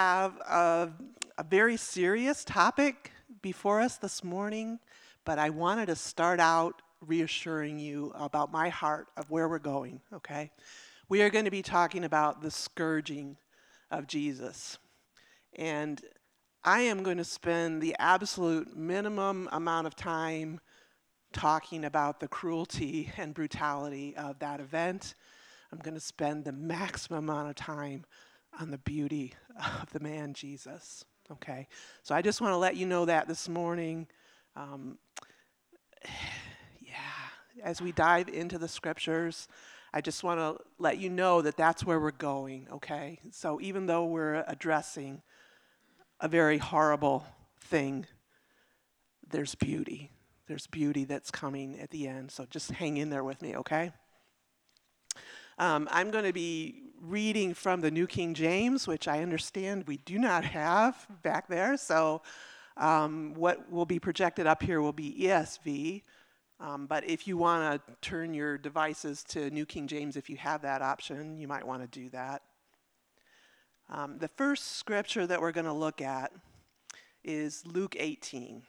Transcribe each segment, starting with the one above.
have a, a very serious topic before us this morning, but I wanted to start out reassuring you about my heart of where we're going, okay? We are going to be talking about the scourging of Jesus. And I am going to spend the absolute minimum amount of time talking about the cruelty and brutality of that event. I'm going to spend the maximum amount of time on the beauty of the man Jesus. Okay, so I just want to let you know that this morning. Um, yeah, as we dive into the scriptures, I just want to let you know that that's where we're going. Okay, so even though we're addressing a very horrible thing, there's beauty. There's beauty that's coming at the end. So just hang in there with me, okay? Um, I'm going to be reading from the New King James, which I understand we do not have back there. So, um, what will be projected up here will be ESV. Um, but if you want to turn your devices to New King James, if you have that option, you might want to do that. Um, the first scripture that we're going to look at is Luke 18.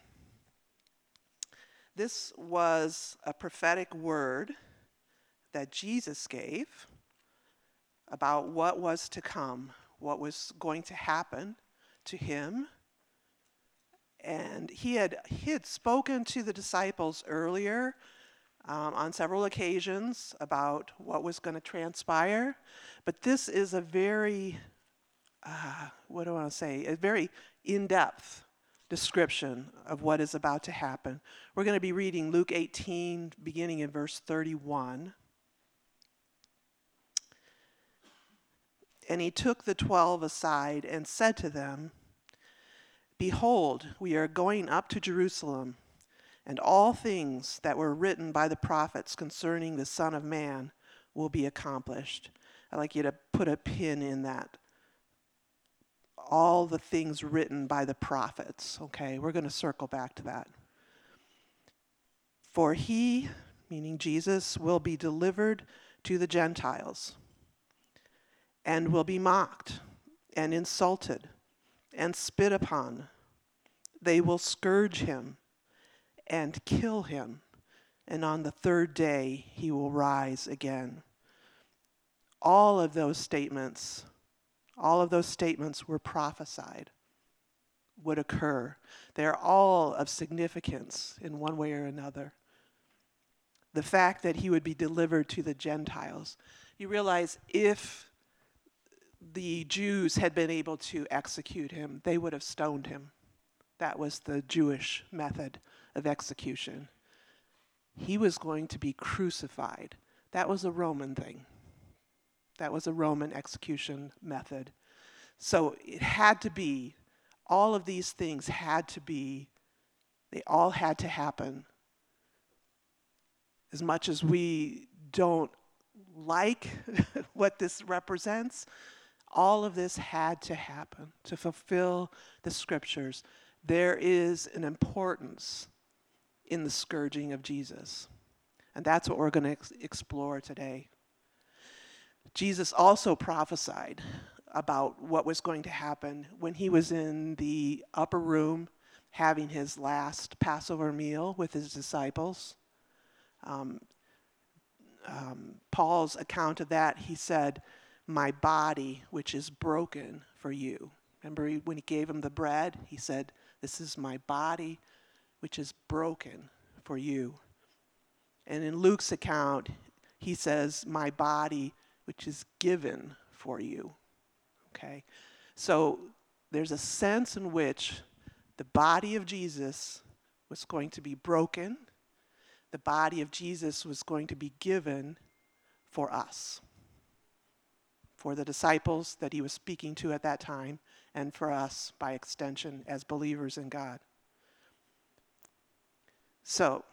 This was a prophetic word that Jesus gave about what was to come, what was going to happen to him. And he had, he had spoken to the disciples earlier um, on several occasions about what was going to transpire. But this is a very, uh, what do I want to say, a very in depth description of what is about to happen. We're going to be reading Luke 18, beginning in verse 31. And he took the twelve aside and said to them, Behold, we are going up to Jerusalem, and all things that were written by the prophets concerning the Son of Man will be accomplished. I'd like you to put a pin in that. All the things written by the prophets. Okay, we're going to circle back to that. For he, meaning Jesus, will be delivered to the Gentiles and will be mocked and insulted and spit upon. They will scourge him and kill him, and on the third day he will rise again. All of those statements, all of those statements were prophesied would occur. They're all of significance in one way or another. The fact that he would be delivered to the Gentiles. You realize if the Jews had been able to execute him, they would have stoned him. That was the Jewish method of execution. He was going to be crucified. That was a Roman thing. That was a Roman execution method. So it had to be, all of these things had to be, they all had to happen. As much as we don't like what this represents, all of this had to happen to fulfill the scriptures. There is an importance in the scourging of Jesus. And that's what we're going to ex- explore today. Jesus also prophesied about what was going to happen when he was in the upper room having his last Passover meal with his disciples. Um, um, Paul's account of that, he said, my body, which is broken for you. Remember when he gave him the bread, he said, This is my body, which is broken for you. And in Luke's account, he says, My body, which is given for you. Okay? So there's a sense in which the body of Jesus was going to be broken, the body of Jesus was going to be given for us for the disciples that he was speaking to at that time, and for us by extension as believers in God. So,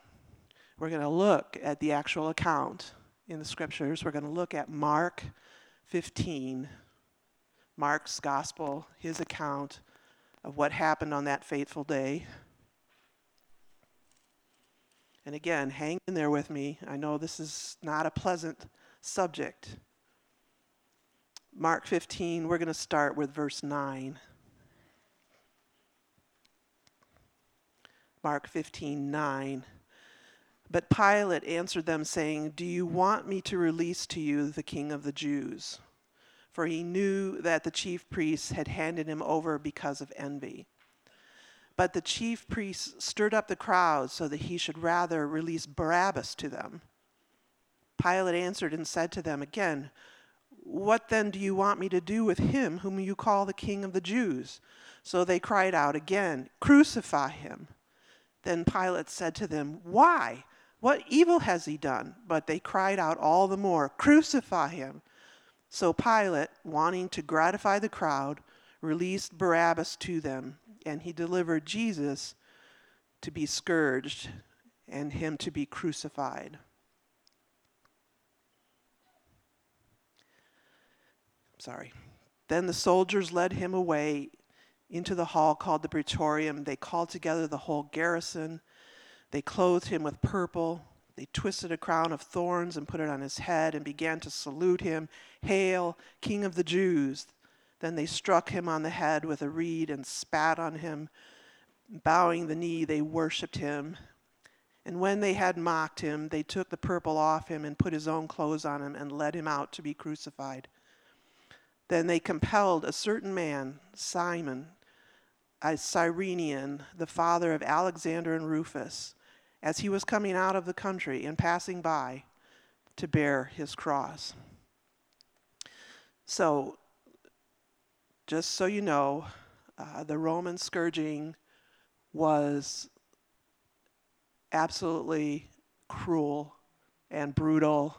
we're going to look at the actual account in the scriptures. We're going to look at Mark 15, Mark's gospel, his account of what happened on that fateful day. And again, hang in there with me. I know this is not a pleasant subject. Mark 15, we're going to start with verse 9. Mark 15, 9. But Pilate answered them, saying, Do you want me to release to you the king of the Jews? For he knew that the chief priests had handed him over because of envy. But the chief priests stirred up the crowd so that he should rather release Barabbas to them. Pilate answered and said to them again, What then do you want me to do with him whom you call the king of the Jews? So they cried out again, Crucify him. Then Pilate said to them, Why? What evil has he done? But they cried out all the more, Crucify him. So Pilate, wanting to gratify the crowd, released Barabbas to them, and he delivered Jesus to be scourged and him to be crucified. Sorry. Then the soldiers led him away into the hall called the Praetorium. They called together the whole garrison they clothed him with purple. They twisted a crown of thorns and put it on his head and began to salute him, Hail, King of the Jews! Then they struck him on the head with a reed and spat on him. Bowing the knee, they worshipped him. And when they had mocked him, they took the purple off him and put his own clothes on him and led him out to be crucified. Then they compelled a certain man, Simon, a Cyrenian, the father of Alexander and Rufus, as he was coming out of the country and passing by to bear his cross. So, just so you know, uh, the Roman scourging was absolutely cruel and brutal.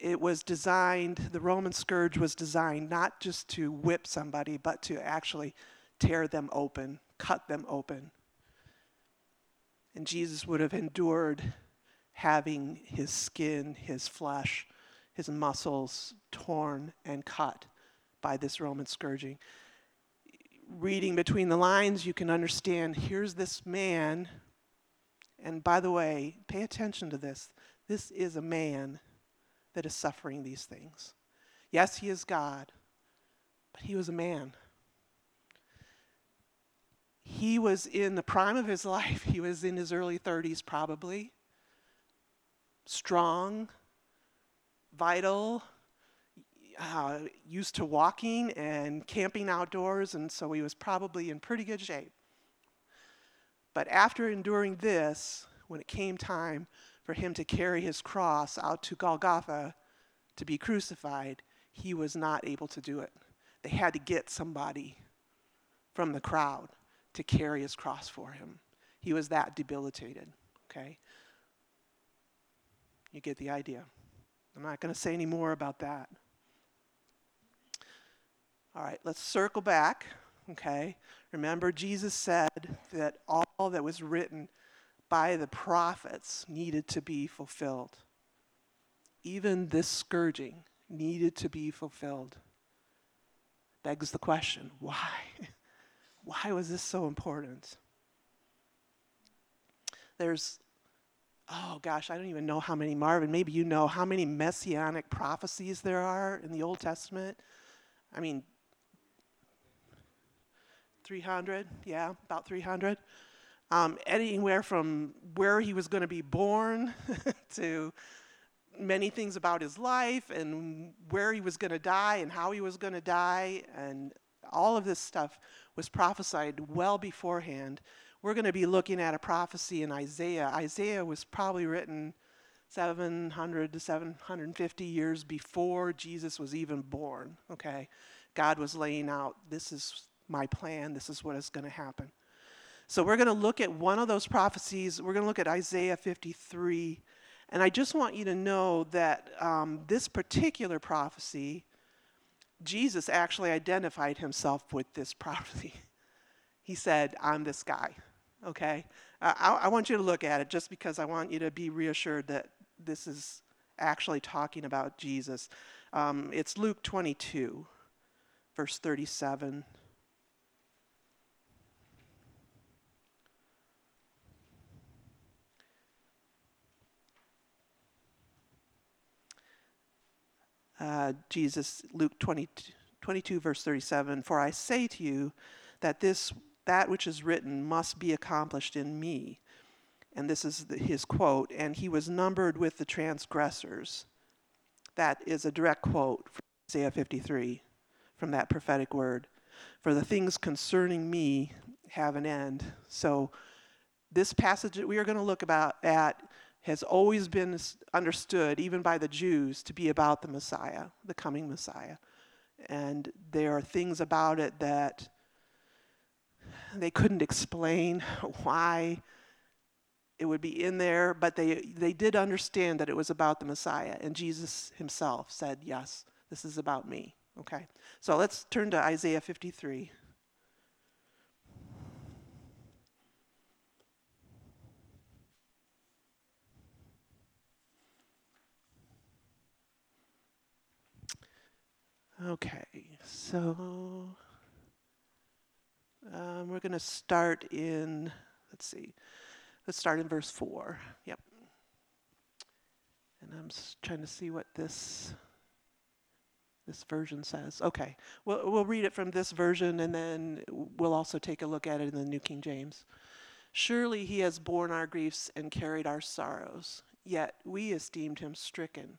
It was designed, the Roman scourge was designed not just to whip somebody, but to actually tear them open, cut them open. And Jesus would have endured having his skin, his flesh, his muscles torn and cut by this Roman scourging. Reading between the lines, you can understand here's this man, and by the way, pay attention to this. This is a man that is suffering these things. Yes, he is God, but he was a man he was in the prime of his life. He was in his early 30s, probably. Strong, vital, uh, used to walking and camping outdoors, and so he was probably in pretty good shape. But after enduring this, when it came time for him to carry his cross out to Golgotha to be crucified, he was not able to do it. They had to get somebody from the crowd to carry his cross for him. He was that debilitated, okay? You get the idea. I'm not going to say any more about that. All right, let's circle back, okay? Remember, Jesus said that all that was written by the prophets needed to be fulfilled. Even this scourging needed to be fulfilled. Begs the question why? why was this so important? There's, oh gosh, I don't even know how many, Marvin, maybe you know how many messianic prophecies there are in the Old Testament. I mean, 300, yeah, about 300. Um, anywhere from where he was going to be born to many things about his life and where he was going to die and how he was going to die and all of this stuff was prophesied well beforehand. We're going to be looking at a prophecy in Isaiah. Isaiah was probably written 700 to 750 years before Jesus was even born. Okay? God was laying out this is my plan, this is what is going to happen. So we're going to look at one of those prophecies. We're going to look at Isaiah 53. And I just want you to know that um, this particular prophecy Jesus actually identified himself with this prophecy. He said, I'm this guy, okay? Uh, I, I want you to look at it just because I want you to be reassured that this is actually talking about Jesus. Um, it's Luke 22, verse 37. Uh, Jesus, Luke 20, 22, verse 37, For I say to you that this that which is written must be accomplished in me. And this is the, his quote, and he was numbered with the transgressors. That is a direct quote from Isaiah 53 from that prophetic word. For the things concerning me have an end. So, this passage that we are going to look about at has always been understood, even by the Jews, to be about the Messiah, the coming Messiah. And there are things about it that they couldn't explain why it would be in there, but they, they did understand that it was about the Messiah. And Jesus himself said, Yes, this is about me. Okay, so let's turn to Isaiah 53. Okay, so um, we're going to start in, let's see, let's start in verse 4. Yep. And I'm trying to see what this this version says. Okay, we'll, we'll read it from this version and then we'll also take a look at it in the New King James. Surely he has borne our griefs and carried our sorrows, yet we esteemed him stricken,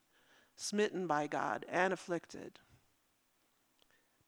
smitten by God, and afflicted.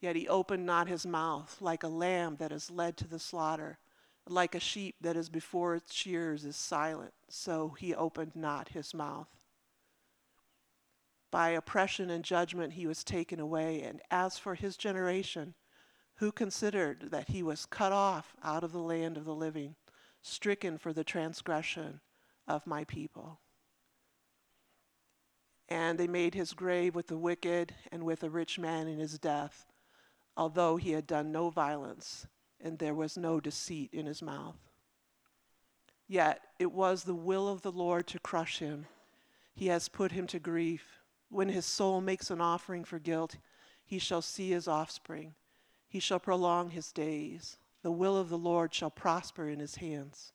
Yet he opened not his mouth, like a lamb that is led to the slaughter, like a sheep that is before its shears is silent, so he opened not his mouth. By oppression and judgment he was taken away, and as for his generation, who considered that he was cut off out of the land of the living, stricken for the transgression of my people. And they made his grave with the wicked and with a rich man in his death although he had done no violence and there was no deceit in his mouth. Yet it was the will of the Lord to crush him. He has put him to grief. When his soul makes an offering for guilt, he shall see his offspring. He shall prolong his days. The will of the Lord shall prosper in his hands.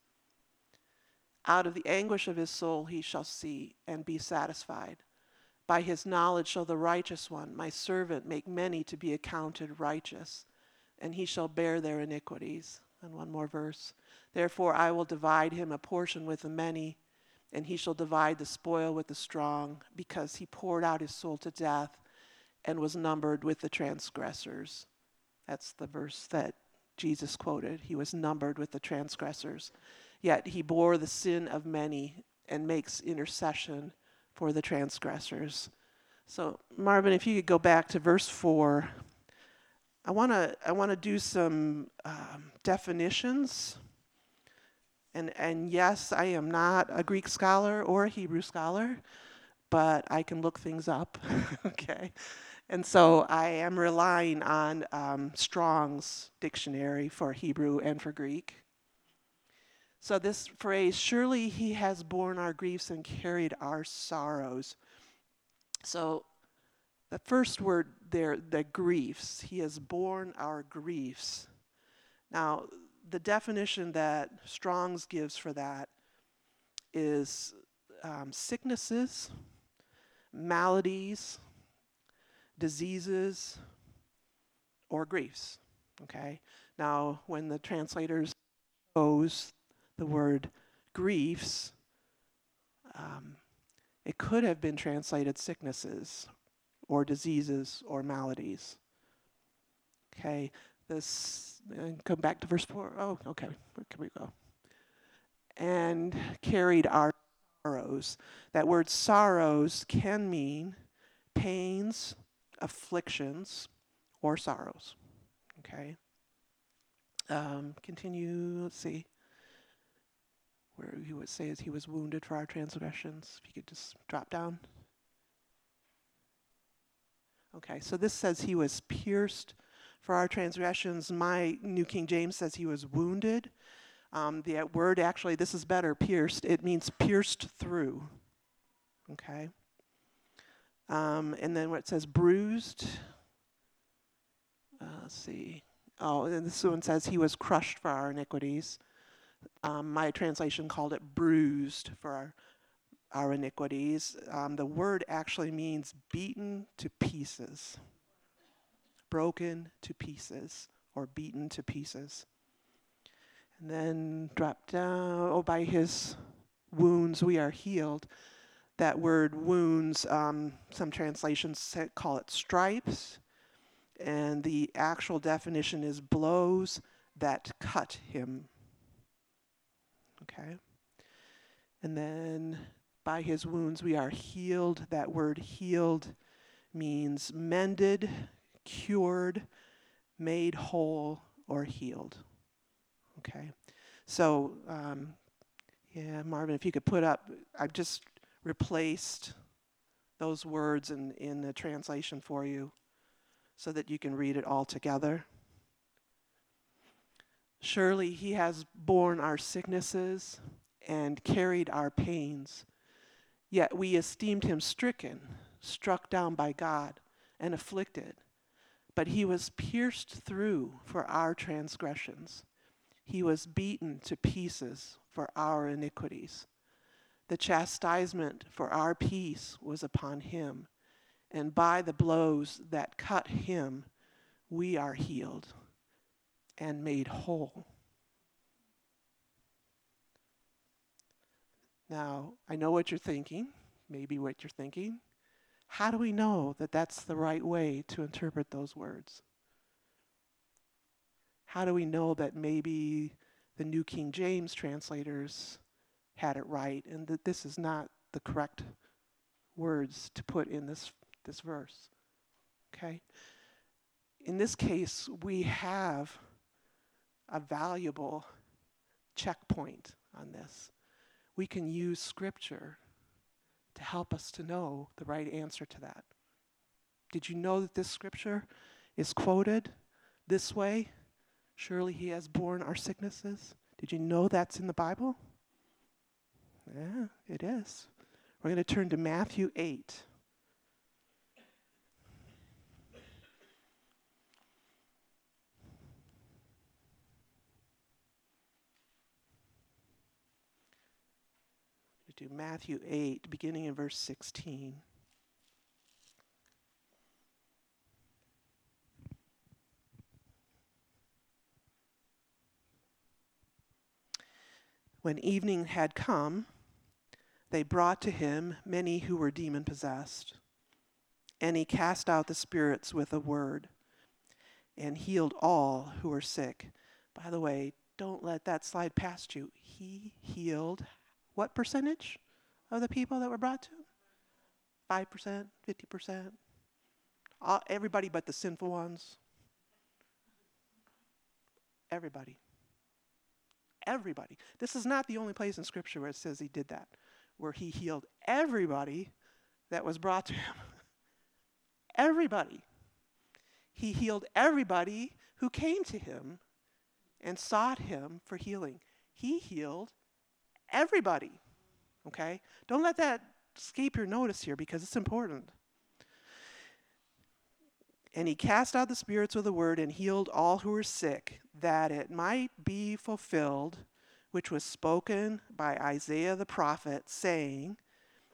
Out of the anguish of his soul he shall see and be satisfied. By his knowledge shall the righteous one, my servant, make many to be accounted righteous, and he shall bear their iniquities. And one more verse. Therefore I will divide him a portion with the many, and he shall divide the spoil with the strong, because he poured out his soul to death and was numbered with the transgressors. That's the verse that Jesus quoted. He was numbered with the transgressors. Yet he bore the sin of many and makes intercession for the transgressors. So, Marvin, if you could go back to verse 4, I want to I want to do some um, definitions. And, and yes, I am not a Greek scholar or a Hebrew scholar, but I can look things up. okay. And so I am relying on um, Strong's dictionary for Hebrew and for Greek. So, this phrase, surely he has borne our griefs and carried our sorrows. So, the first word there, the griefs, he has borne our griefs. Now, the definition that Strong's gives for that is um, sicknesses, maladies, diseases, or griefs. Okay? Now, when the translators chose the word griefs, um, it could have been translated sicknesses or diseases or maladies. Okay, this, and come back to verse 4. Oh, okay, where can we go? And carried our sorrows. That word sorrows can mean pains, afflictions, or sorrows. Okay? Um, continue, let's see where he would say he was wounded for our transgressions. If you could just drop down. Okay, so this says he was pierced for our transgressions. My New King James says he was wounded. Um, the word actually, this is better, pierced. It means pierced through. Okay? Um, and then what it says bruised. Uh, let's see. Oh, and this one says he was crushed for our iniquities. Um, my translation called it bruised for our, our iniquities. Um, the word actually means beaten to pieces, broken to pieces, or beaten to pieces. And then drop down. Oh, by his wounds we are healed. That word wounds, um, some translations call it stripes. And the actual definition is blows that cut him. Okay? And then by his wounds we are healed. That word healed means mended, cured, made whole, or healed. Okay? So, um, yeah, Marvin, if you could put up, I've just replaced those words in, in the translation for you so that you can read it all together. Surely he has borne our sicknesses and carried our pains. Yet we esteemed him stricken, struck down by God, and afflicted. But he was pierced through for our transgressions, he was beaten to pieces for our iniquities. The chastisement for our peace was upon him, and by the blows that cut him, we are healed and made whole. Now, I know what you're thinking, maybe what you're thinking. How do we know that that's the right way to interpret those words? How do we know that maybe the New King James translators had it right and that this is not the correct words to put in this, this verse? Okay? In this case, we have a valuable checkpoint on this. We can use scripture to help us to know the right answer to that. Did you know that this scripture is quoted this way? Surely he has borne our sicknesses. Did you know that's in the Bible? Yeah, it is. We're going to turn to Matthew 8. Do Matthew 8, beginning in verse 16. When evening had come, they brought to him many who were demon possessed. And he cast out the spirits with a word and healed all who were sick. By the way, don't let that slide past you. He healed what percentage of the people that were brought to him? 5%, 50%? All, everybody but the sinful ones? Everybody. Everybody. This is not the only place in Scripture where it says he did that, where he healed everybody that was brought to him. everybody. He healed everybody who came to him and sought him for healing. He healed everybody. Okay? Don't let that escape your notice here because it's important. And he cast out the spirits with the word and healed all who were sick, that it might be fulfilled, which was spoken by Isaiah the prophet, saying,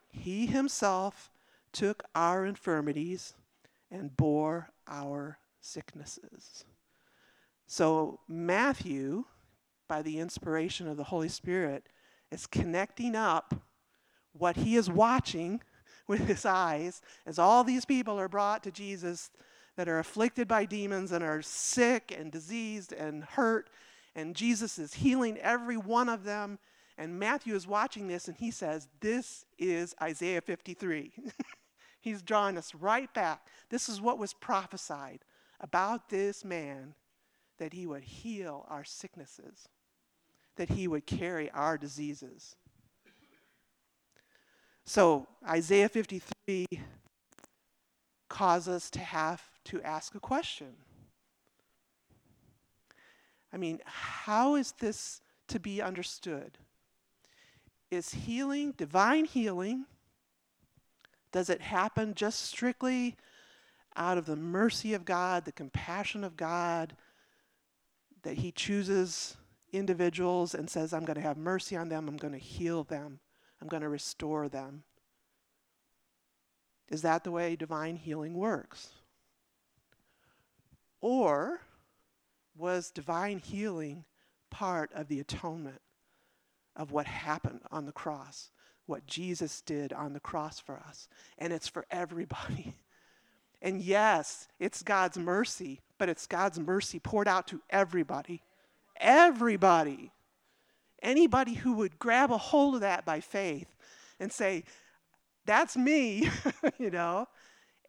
He himself took our infirmities and bore our sicknesses. So, Matthew, by the inspiration of the Holy Spirit, is connecting up what he is watching with his eyes as all these people are brought to Jesus that are afflicted by demons and are sick and diseased and hurt. And Jesus is healing every one of them. And Matthew is watching this and he says, This is Isaiah 53. He's drawing us right back. This is what was prophesied about this man that he would heal our sicknesses that he would carry our diseases. So, Isaiah 53 causes us to have to ask a question I mean, how is this to be understood? Is healing, divine healing, does it happen just strictly out of the mercy of God, the compassion of God, that He chooses individuals and says, I'm going to have mercy on them, I'm going to heal them, I'm going to restore them? Is that the way divine healing works? Or was divine healing part of the atonement of what happened on the cross, what Jesus did on the cross for us? And it's for everybody. And yes, it's God's mercy, but it's God's mercy poured out to everybody. Everybody. Anybody who would grab a hold of that by faith and say, That's me, you know,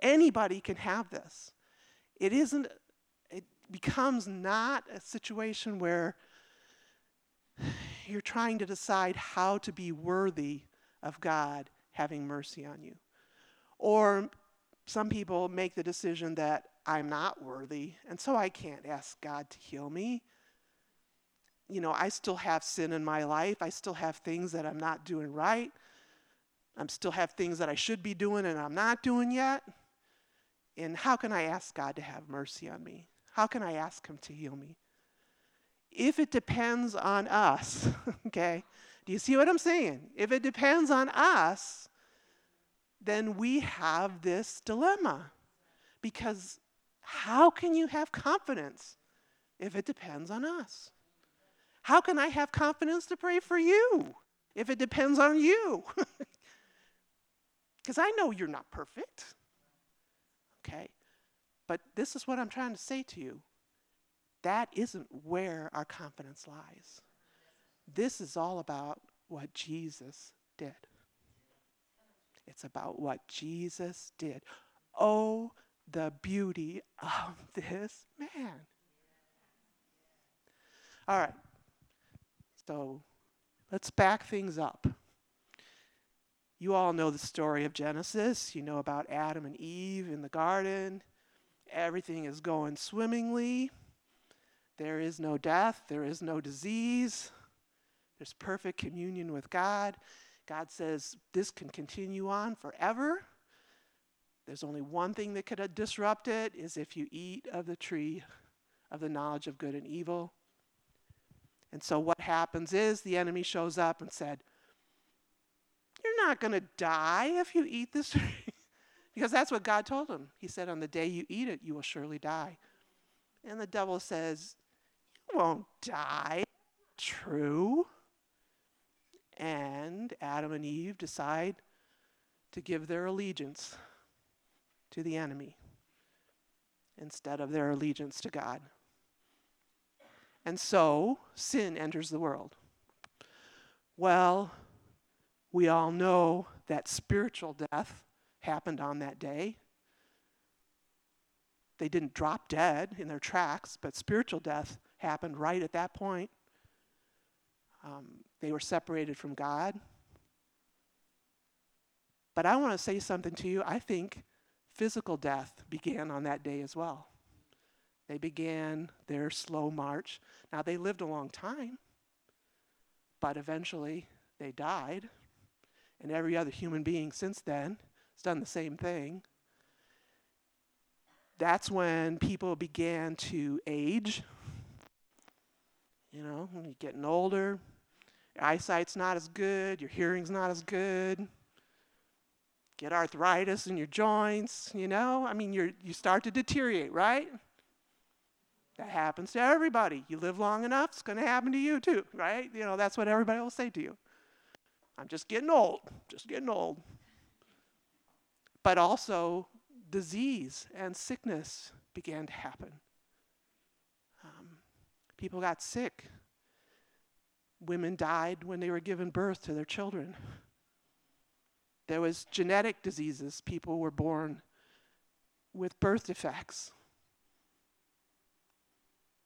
anybody can have this. It isn't it becomes not a situation where you're trying to decide how to be worthy of God having mercy on you. Or some people make the decision that I'm not worthy, and so I can't ask God to heal me. You know, I still have sin in my life. I still have things that I'm not doing right. I still have things that I should be doing and I'm not doing yet. And how can I ask God to have mercy on me? How can I ask Him to heal me? If it depends on us, okay? Do you see what I'm saying? If it depends on us, then we have this dilemma. Because how can you have confidence if it depends on us? How can I have confidence to pray for you if it depends on you? Because I know you're not perfect. Okay? But this is what I'm trying to say to you. That isn't where our confidence lies. This is all about what Jesus did. It's about what Jesus did. Oh, the beauty of this man. All right. So let's back things up. You all know the story of Genesis. You know about Adam and Eve in the garden everything is going swimmingly. There is no death, there is no disease. There's perfect communion with God. God says this can continue on forever. There's only one thing that could disrupt it is if you eat of the tree of the knowledge of good and evil. And so what happens is the enemy shows up and said, You're not going to die if you eat this tree. Because that's what God told him. He said, On the day you eat it, you will surely die. And the devil says, You won't die. True. And Adam and Eve decide to give their allegiance to the enemy instead of their allegiance to God. And so sin enters the world. Well, we all know that spiritual death happened on that day. They didn't drop dead in their tracks, but spiritual death happened right at that point. Um, they were separated from God. But I want to say something to you. I think physical death began on that day as well. They began their slow march. Now, they lived a long time, but eventually they died. And every other human being since then has done the same thing. That's when people began to age. You know, when you're getting older, your eyesight's not as good, your hearing's not as good. Get arthritis in your joints, you know? I mean, you you start to deteriorate, right? That happens to everybody. You live long enough, it's going to happen to you too, right? You know, that's what everybody will say to you. I'm just getting old, just getting old but also disease and sickness began to happen. Um, people got sick. Women died when they were giving birth to their children. There was genetic diseases. People were born with birth defects.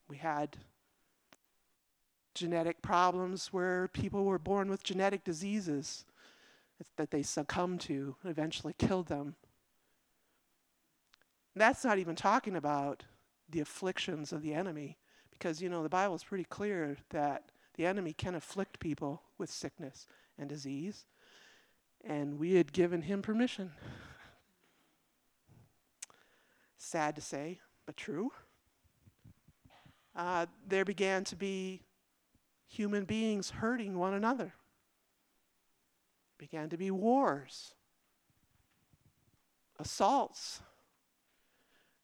We had genetic problems where people were born with genetic diseases that they succumbed to and eventually killed them. That's not even talking about the afflictions of the enemy, Because, you know, the Bible is pretty clear that the enemy can afflict people with sickness and disease. And we had given him permission. Sad to say, but true. Uh, there began to be human beings hurting one another. Began to be wars, assaults.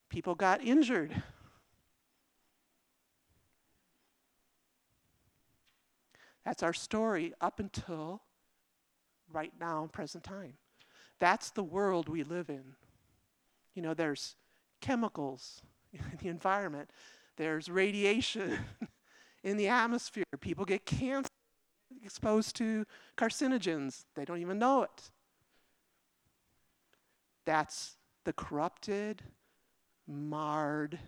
People got injured. That's our story up until right now, present time. That's the world we live in. You know, there's chemicals in the environment, there's radiation in the atmosphere. People get cancer exposed to carcinogens, they don't even know it. That's the corrupted, marred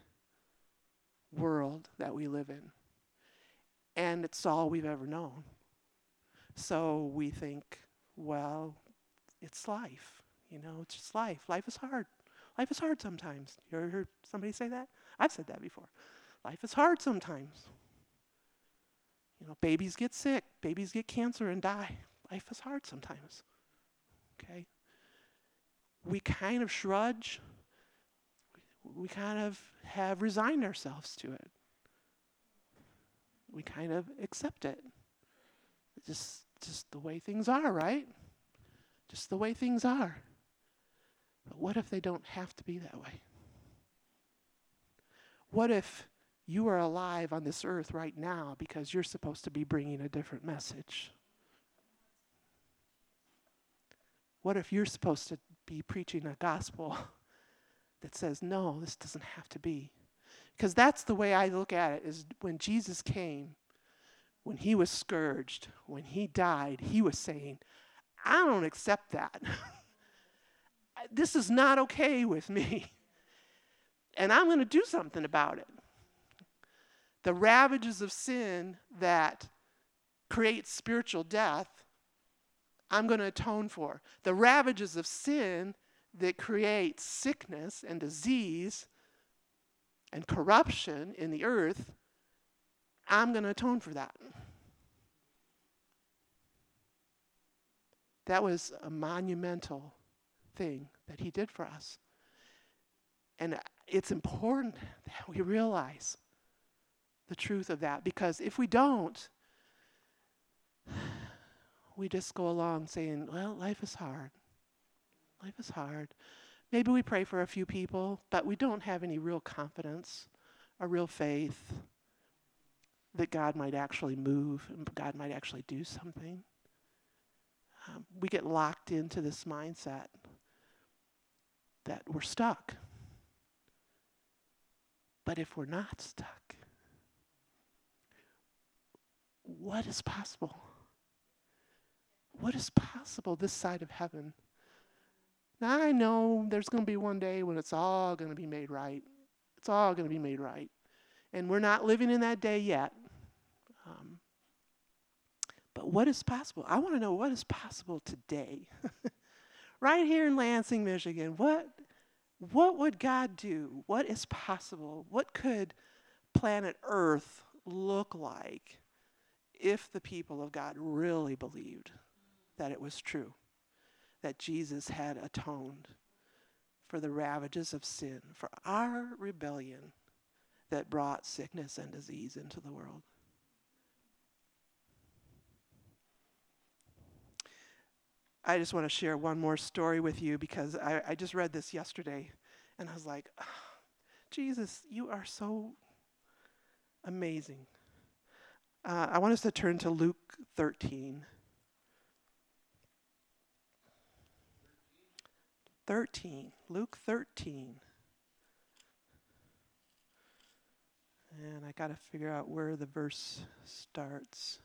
world that we live in and it's all we've ever known. So we think, well, it's life. You know, it's just life. Life is hard. Life is hard sometimes. You ever heard somebody say that? I've said that before. Life is hard sometimes. You know, babies get sick, babies get cancer and die. Life is hard sometimes. Okay? We kind of shrug. We kind of have resigned ourselves to it we kind of accept it. Just just the way things are, right? Just the way things are. But what if they don't have to be that way? What if you are alive on this earth right now because you're supposed to be bringing a different message? What if you're supposed to be preaching a gospel that says, no, this doesn't have to be? Because that's the way I look at it is when Jesus came, when he was scourged, when he died, he was saying, I don't accept that. this is not okay with me. And I'm going to do something about it. The ravages of sin that create spiritual death, I'm going to atone for. The ravages of sin that create sickness and disease, and corruption in the earth, I'm going to atone for that. That was a monumental thing that he did for us. And it's important that we realize the truth of that because if we don't, we just go along saying, well, life is hard. Life is hard. Maybe we pray for a few people, but we don't have any real confidence, a real faith that God might actually move and God might actually do something. Um, we get locked into this mindset that we're stuck. But if we're not stuck, what is possible? What is possible this side of heaven? Now, I know there's going to be one day when it's all going to be made right. It's all going to be made right. And we're not living in that day yet. Um, but what is possible? I want to know what is possible today. right here in Lansing, Michigan. What, what would God do? What is possible? What could planet Earth look like if the people of God really believed that it was true? that Jesus had atoned for the ravages of sin, for our rebellion that brought sickness and disease into the world. I just want to share one more story with you because I, I just read this yesterday and I was like, oh, Jesus, you are so amazing. Uh, I want us to turn to Luke 13. 13. Luke 13. And I got to figure out where the verse starts.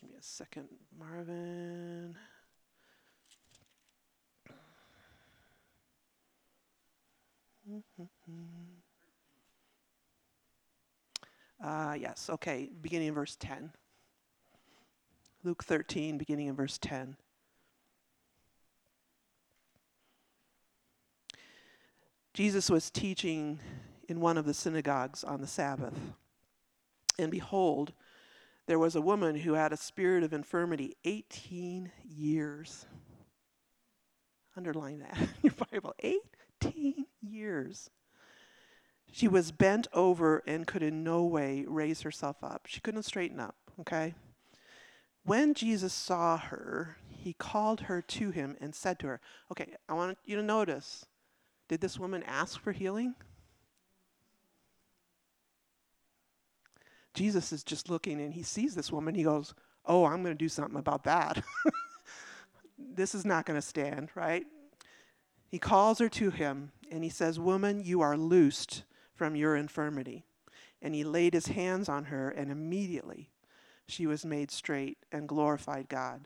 Give me a second, Marvin. Uh, yes, okay, beginning in verse 10. Luke 13, beginning in verse 10. Jesus was teaching in one of the synagogues on the Sabbath. And behold, there was a woman who had a spirit of infirmity 18 years. Underline that in your Bible 18 years. She was bent over and could in no way raise herself up. She couldn't straighten up, okay? When Jesus saw her, he called her to him and said to her, Okay, I want you to notice did this woman ask for healing? Jesus is just looking and he sees this woman. He goes, Oh, I'm going to do something about that. this is not going to stand, right? He calls her to him and he says, Woman, you are loosed from your infirmity. And he laid his hands on her, and immediately she was made straight and glorified God.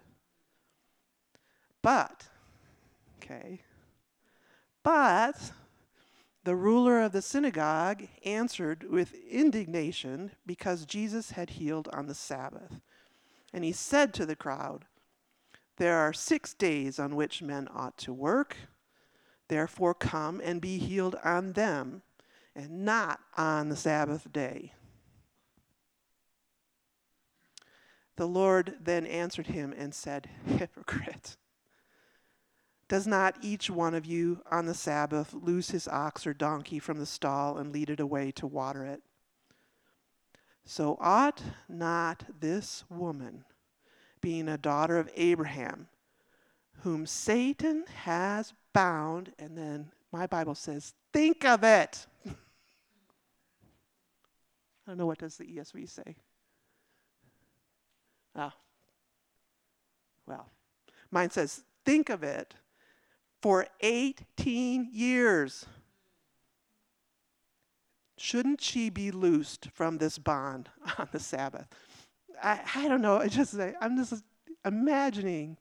But, okay, but the ruler of the synagogue answered with indignation because Jesus had healed on the Sabbath. And he said to the crowd, There are six days on which men ought to work. Therefore, come and be healed on them, and not on the Sabbath day. The Lord then answered him and said, Hypocrite. Does not each one of you on the Sabbath loose his ox or donkey from the stall and lead it away to water it? So ought not this woman, being a daughter of Abraham, whom Satan has bound, and then my Bible says, think of it. I don't know what does the ESV say. Ah. Well, mine says, think of it for 18 years. Shouldn't she be loosed from this bond on the Sabbath? I, I don't know. I just I'm just imagining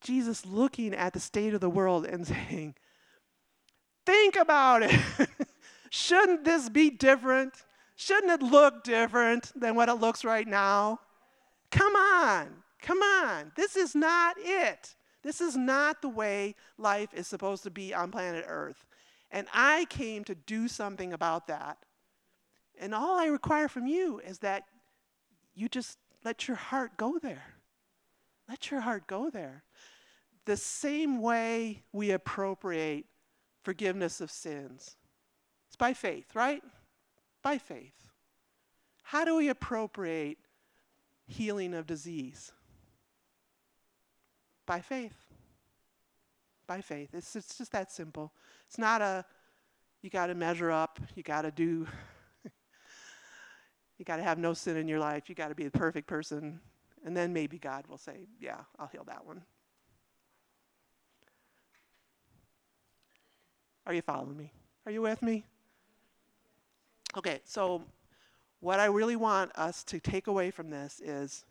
Jesus looking at the state of the world and saying, Think about it. Shouldn't this be different? Shouldn't it look different than what it looks right now? Come on, come on. This is not it. This is not the way life is supposed to be on planet Earth. And I came to do something about that. And all I require from you is that you just let your heart go there. Let your heart go there. The same way we appropriate forgiveness of sins. By faith, right? By faith. How do we appropriate healing of disease? By faith. By faith. It's, it's just that simple. It's not a, you got to measure up, you got to do, you got to have no sin in your life, you got to be the perfect person, and then maybe God will say, yeah, I'll heal that one. Are you following me? Are you with me? Okay, so what I really want us to take away from this is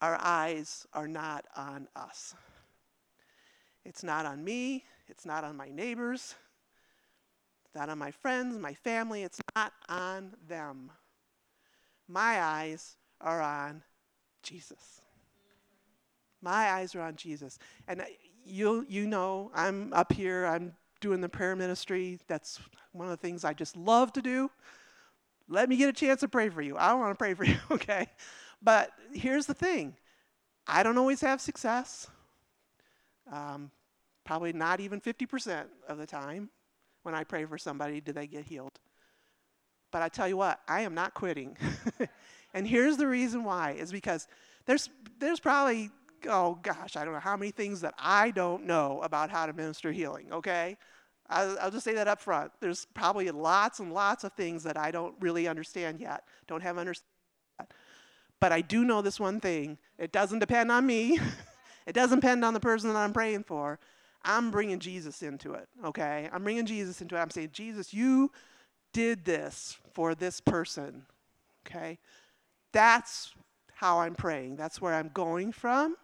our eyes are not on us. It's not on me, it's not on my neighbors, it's not on my friends, my family, it's not on them. My eyes are on Jesus. My eyes are on Jesus. And you you know, I'm up here, I'm doing the prayer ministry. That's one of the things I just love to do. Let me get a chance to pray for you. I want to pray for you, okay? But here's the thing I don't always have success. Um, probably not even 50% of the time when I pray for somebody do they get healed. But I tell you what, I am not quitting. and here's the reason why is because there's there's probably oh gosh, I don't know how many things that I don't know about how to minister healing, okay? I'll, just say that up front. There's probably lots and lots of things that I don't really understand yet, don't have understanding but I do know this one thing it doesn't depend on me, it doesn't depend on the person that I'm praying for. I'm bringing Jesus into it, okay? I'm bringing Jesus into it. I'm saying, Jesus, you did this for this person, okay? That's how I'm praying. That's where I'm going from.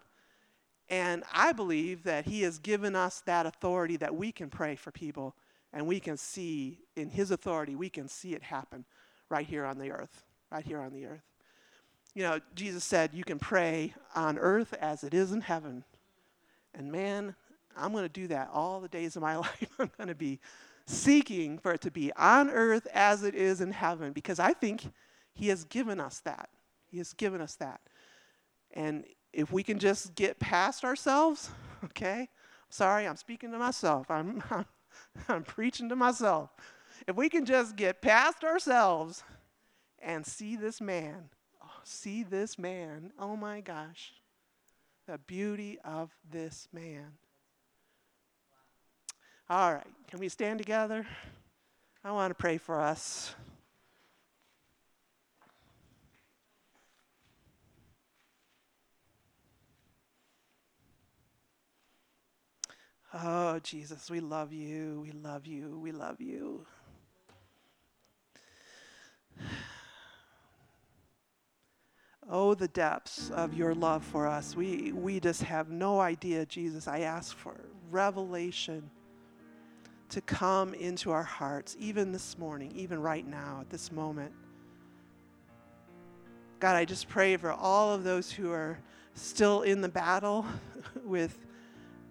And I believe that He has given us that authority that we can pray for people and we can see in His authority, we can see it happen right here on the earth, right here on the earth you know, Jesus said, You can pray on earth as it is in heaven. And man, I'm going to do that all the days of my life. I'm going to be seeking for it to be on earth as it is in heaven because I think He has given us that. He has given us that. And if we can just get past ourselves, okay? Sorry, I'm speaking to myself. I'm, I'm, I'm preaching to myself. If we can just get past ourselves and see this man, oh, see this man, oh my gosh, the beauty of this man. All right, can we stand together? I want to pray for us. Oh, Jesus, we love you. We love you. We love you. Oh, the depths of your love for us. We, we just have no idea, Jesus. I ask for revelation to come into our hearts, even this morning, even right now, at this moment. God, I just pray for all of those who are still in the battle with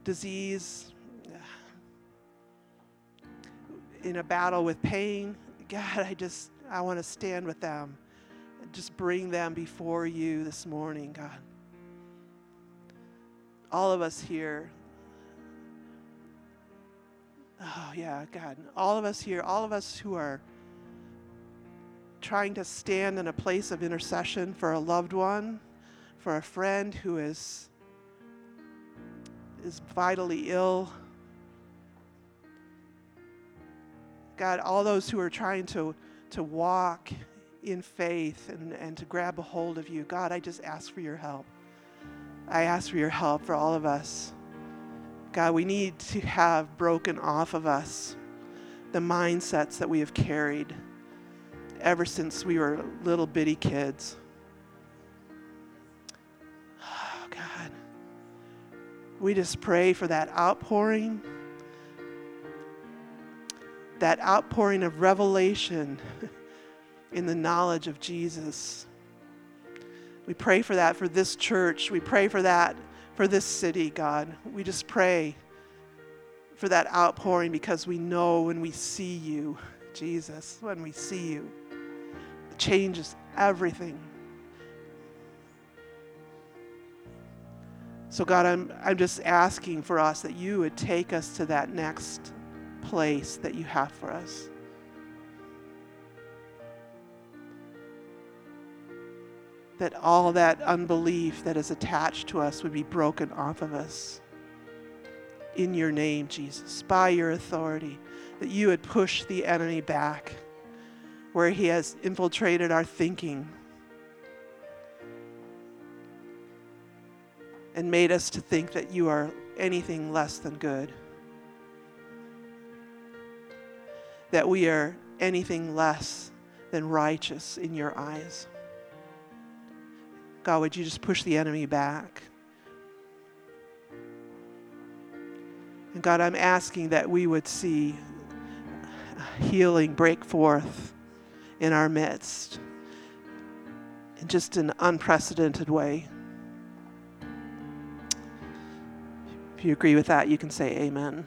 disease, in a battle with pain. God, I just, I want to stand with them just bring them before you this morning, God. All of us here. Oh, yeah, God. All of us here, all of us who are trying to stand in a place of intercession for a loved one, for a friend who is is vitally ill. God, all those who are trying to, to walk in faith and, and to grab a hold of you, God, I just ask for your help. I ask for your help for all of us. God, we need to have broken off of us the mindsets that we have carried ever since we were little bitty kids. Oh, God. We just pray for that outpouring, that outpouring of revelation in the knowledge of Jesus. We pray for that for this church. We pray for that for this city, God. We just pray for that outpouring because we know when we see you, Jesus, when we see you, it changes everything. So, God, I'm, I'm just asking for us that you would take us to that next place that you have for us. That all that unbelief that is attached to us would be broken off of us. In your name, Jesus, by your authority, that you would push the enemy back where he has infiltrated our thinking and made us to think that you are anything less than good. That we are anything less than righteous in your eyes. God, would you just push the enemy back? And God, I'm asking that we would see healing break forth in our midst in just an unprecedented way. If you agree with that, you can say amen.